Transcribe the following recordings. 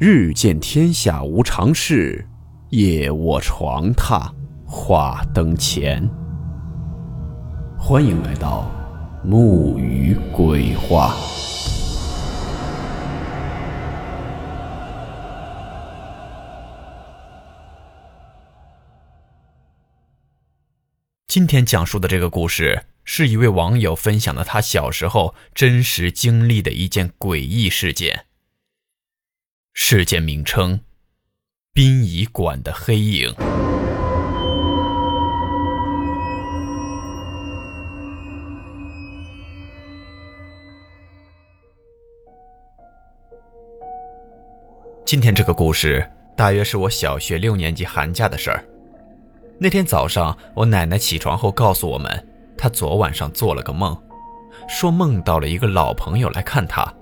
日见天下无常事，夜卧床榻话灯前。欢迎来到木鱼鬼话。今天讲述的这个故事，是一位网友分享的他小时候真实经历的一件诡异事件。事件名称：殡仪馆的黑影。今天这个故事大约是我小学六年级寒假的事儿。那天早上，我奶奶起床后告诉我们，她昨晚上做了个梦，说梦到了一个老朋友来看她。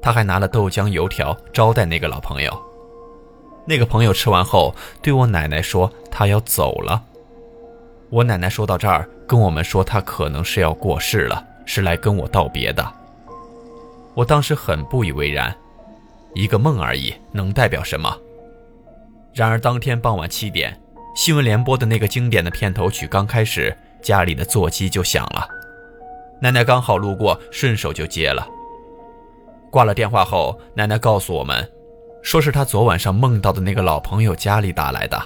他还拿了豆浆油条招待那个老朋友。那个朋友吃完后对我奶奶说：“他要走了。”我奶奶说到这儿，跟我们说他可能是要过世了，是来跟我道别的。我当时很不以为然，一个梦而已，能代表什么？然而当天傍晚七点，新闻联播的那个经典的片头曲刚开始，家里的座机就响了。奶奶刚好路过，顺手就接了。挂了电话后，奶奶告诉我们，说是她昨晚上梦到的那个老朋友家里打来的，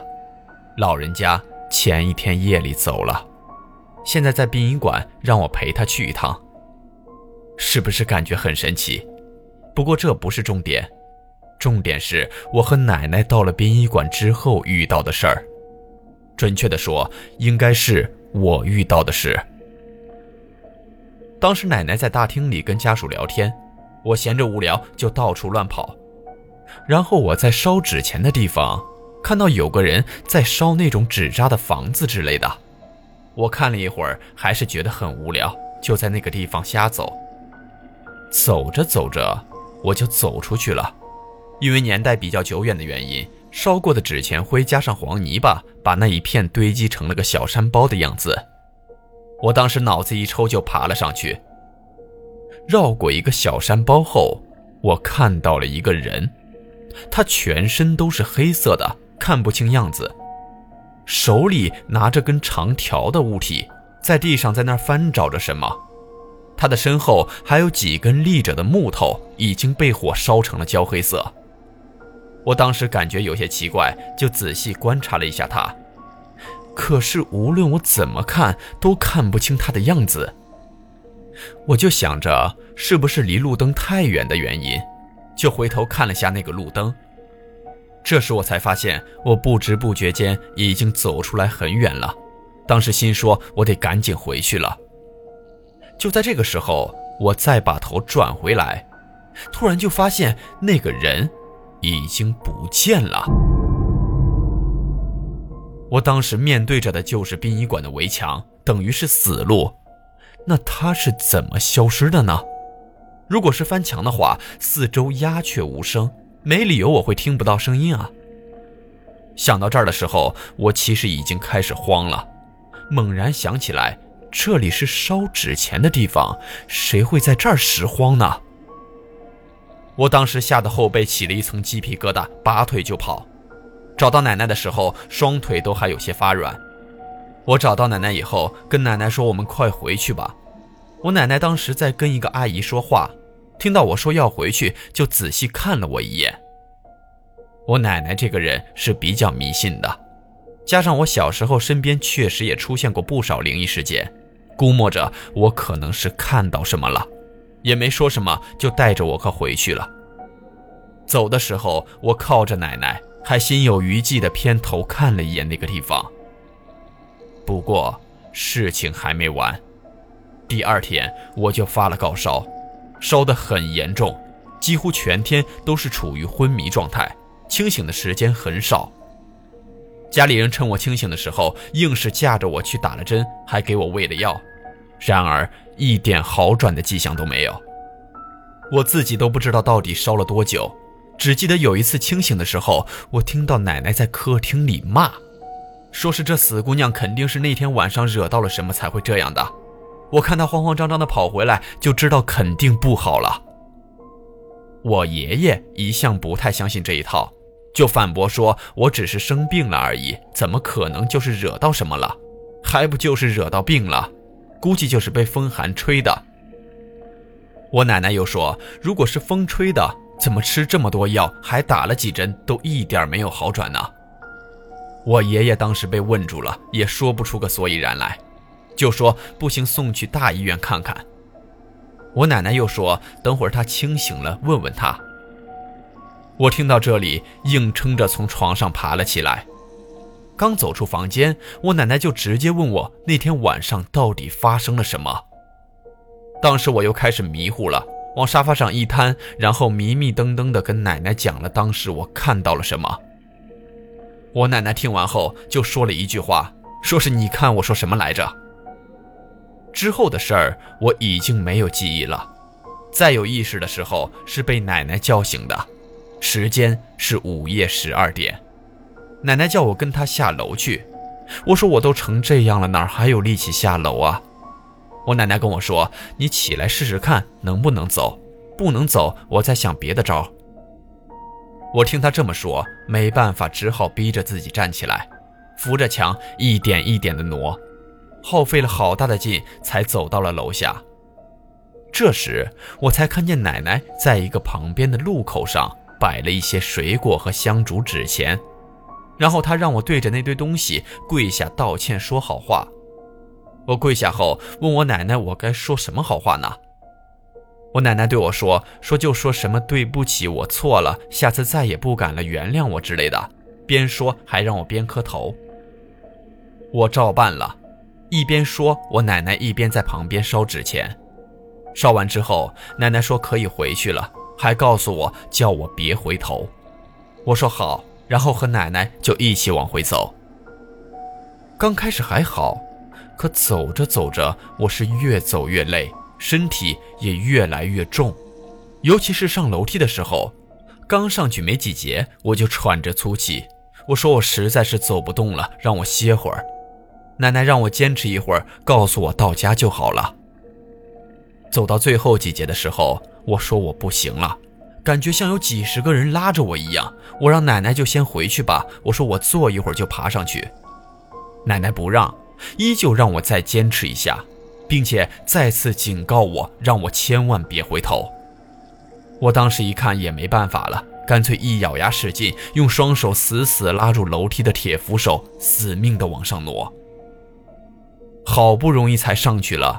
老人家前一天夜里走了，现在在殡仪馆让我陪他去一趟。是不是感觉很神奇？不过这不是重点，重点是我和奶奶到了殡仪馆之后遇到的事儿。准确的说，应该是我遇到的事。当时奶奶在大厅里跟家属聊天。我闲着无聊就到处乱跑，然后我在烧纸钱的地方看到有个人在烧那种纸扎的房子之类的。我看了一会儿，还是觉得很无聊，就在那个地方瞎走。走着走着，我就走出去了。因为年代比较久远的原因，烧过的纸钱灰加上黄泥巴，把那一片堆积成了个小山包的样子。我当时脑子一抽，就爬了上去。绕过一个小山包后，我看到了一个人，他全身都是黑色的，看不清样子，手里拿着根长条的物体，在地上在那儿翻找着什么。他的身后还有几根立着的木头，已经被火烧成了焦黑色。我当时感觉有些奇怪，就仔细观察了一下他，可是无论我怎么看，都看不清他的样子。我就想着是不是离路灯太远的原因，就回头看了下那个路灯。这时我才发现，我不知不觉间已经走出来很远了。当时心说，我得赶紧回去了。就在这个时候，我再把头转回来，突然就发现那个人已经不见了。我当时面对着的就是殡仪馆的围墙，等于是死路。那他是怎么消失的呢？如果是翻墙的话，四周鸦雀无声，没理由我会听不到声音啊。想到这儿的时候，我其实已经开始慌了，猛然想起来，这里是烧纸钱的地方，谁会在这儿拾荒呢？我当时吓得后背起了一层鸡皮疙瘩，拔腿就跑。找到奶奶的时候，双腿都还有些发软。我找到奶奶以后，跟奶奶说：“我们快回去吧。”我奶奶当时在跟一个阿姨说话，听到我说要回去，就仔细看了我一眼。我奶奶这个人是比较迷信的，加上我小时候身边确实也出现过不少灵异事件，估摸着我可能是看到什么了，也没说什么，就带着我可回去了。走的时候，我靠着奶奶，还心有余悸的偏头看了一眼那个地方。不过事情还没完，第二天我就发了高烧，烧得很严重，几乎全天都是处于昏迷状态，清醒的时间很少。家里人趁我清醒的时候，硬是架着我去打了针，还给我喂了药，然而一点好转的迹象都没有。我自己都不知道到底烧了多久，只记得有一次清醒的时候，我听到奶奶在客厅里骂。说是这死姑娘肯定是那天晚上惹到了什么才会这样的。我看她慌慌张张的跑回来，就知道肯定不好了。我爷爷一向不太相信这一套，就反驳说：“我只是生病了而已，怎么可能就是惹到什么了？还不就是惹到病了？估计就是被风寒吹的。”我奶奶又说：“如果是风吹的，怎么吃这么多药，还打了几针，都一点没有好转呢？”我爷爷当时被问住了，也说不出个所以然来，就说：“不行，送去大医院看看。”我奶奶又说：“等会儿他清醒了，问问他。”我听到这里，硬撑着从床上爬了起来。刚走出房间，我奶奶就直接问我那天晚上到底发生了什么。当时我又开始迷糊了，往沙发上一瘫，然后迷迷瞪瞪地跟奶奶讲了当时我看到了什么。我奶奶听完后就说了一句话，说是你看我说什么来着。之后的事儿我已经没有记忆了，再有意识的时候是被奶奶叫醒的，时间是午夜十二点，奶奶叫我跟她下楼去，我说我都成这样了，哪还有力气下楼啊？我奶奶跟我说：“你起来试试看能不能走，不能走我再想别的招。”我听他这么说，没办法，只好逼着自己站起来，扶着墙一点一点的挪。耗费了好大的劲，才走到了楼下。这时，我才看见奶奶在一个旁边的路口上摆了一些水果和香烛纸钱，然后她让我对着那堆东西跪下道歉，说好话。我跪下后，问我奶奶：“我该说什么好话呢？”我奶奶对我说：“说就说什么对不起，我错了，下次再也不敢了，原谅我之类的。”边说还让我边磕头。我照办了。一边说，我奶奶一边在旁边烧纸钱。烧完之后，奶奶说可以回去了，还告诉我叫我别回头。我说好，然后和奶奶就一起往回走。刚开始还好，可走着走着，我是越走越累，身体也越来越重，尤其是上楼梯的时候，刚上去没几节，我就喘着粗气。我说我实在是走不动了，让我歇会儿。奶奶让我坚持一会儿，告诉我到家就好了。走到最后几节的时候，我说我不行了，感觉像有几十个人拉着我一样。我让奶奶就先回去吧，我说我坐一会儿就爬上去。奶奶不让，依旧让我再坚持一下，并且再次警告我，让我千万别回头。我当时一看也没办法了，干脆一咬牙使劲，用双手死死拉住楼梯的铁扶手，死命的往上挪。好不容易才上去了，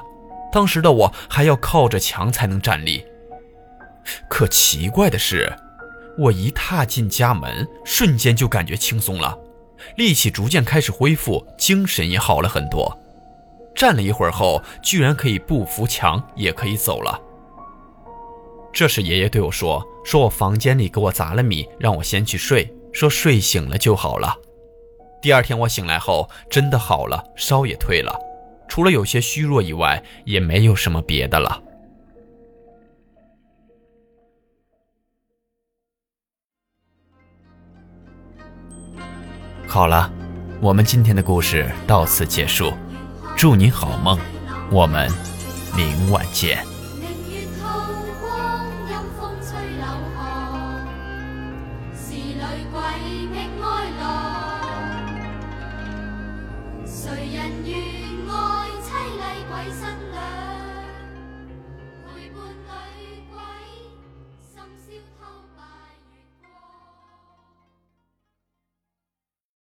当时的我还要靠着墙才能站立。可奇怪的是，我一踏进家门，瞬间就感觉轻松了，力气逐渐开始恢复，精神也好了很多。站了一会儿后，居然可以不扶墙也可以走了。这时爷爷对我说：“说我房间里给我砸了米，让我先去睡，说睡醒了就好了。”第二天我醒来后，真的好了，烧也退了。除了有些虚弱以外，也没有什么别的了。好了，我们今天的故事到此结束，祝你好梦，我们明晚见。陪伴女鬼，深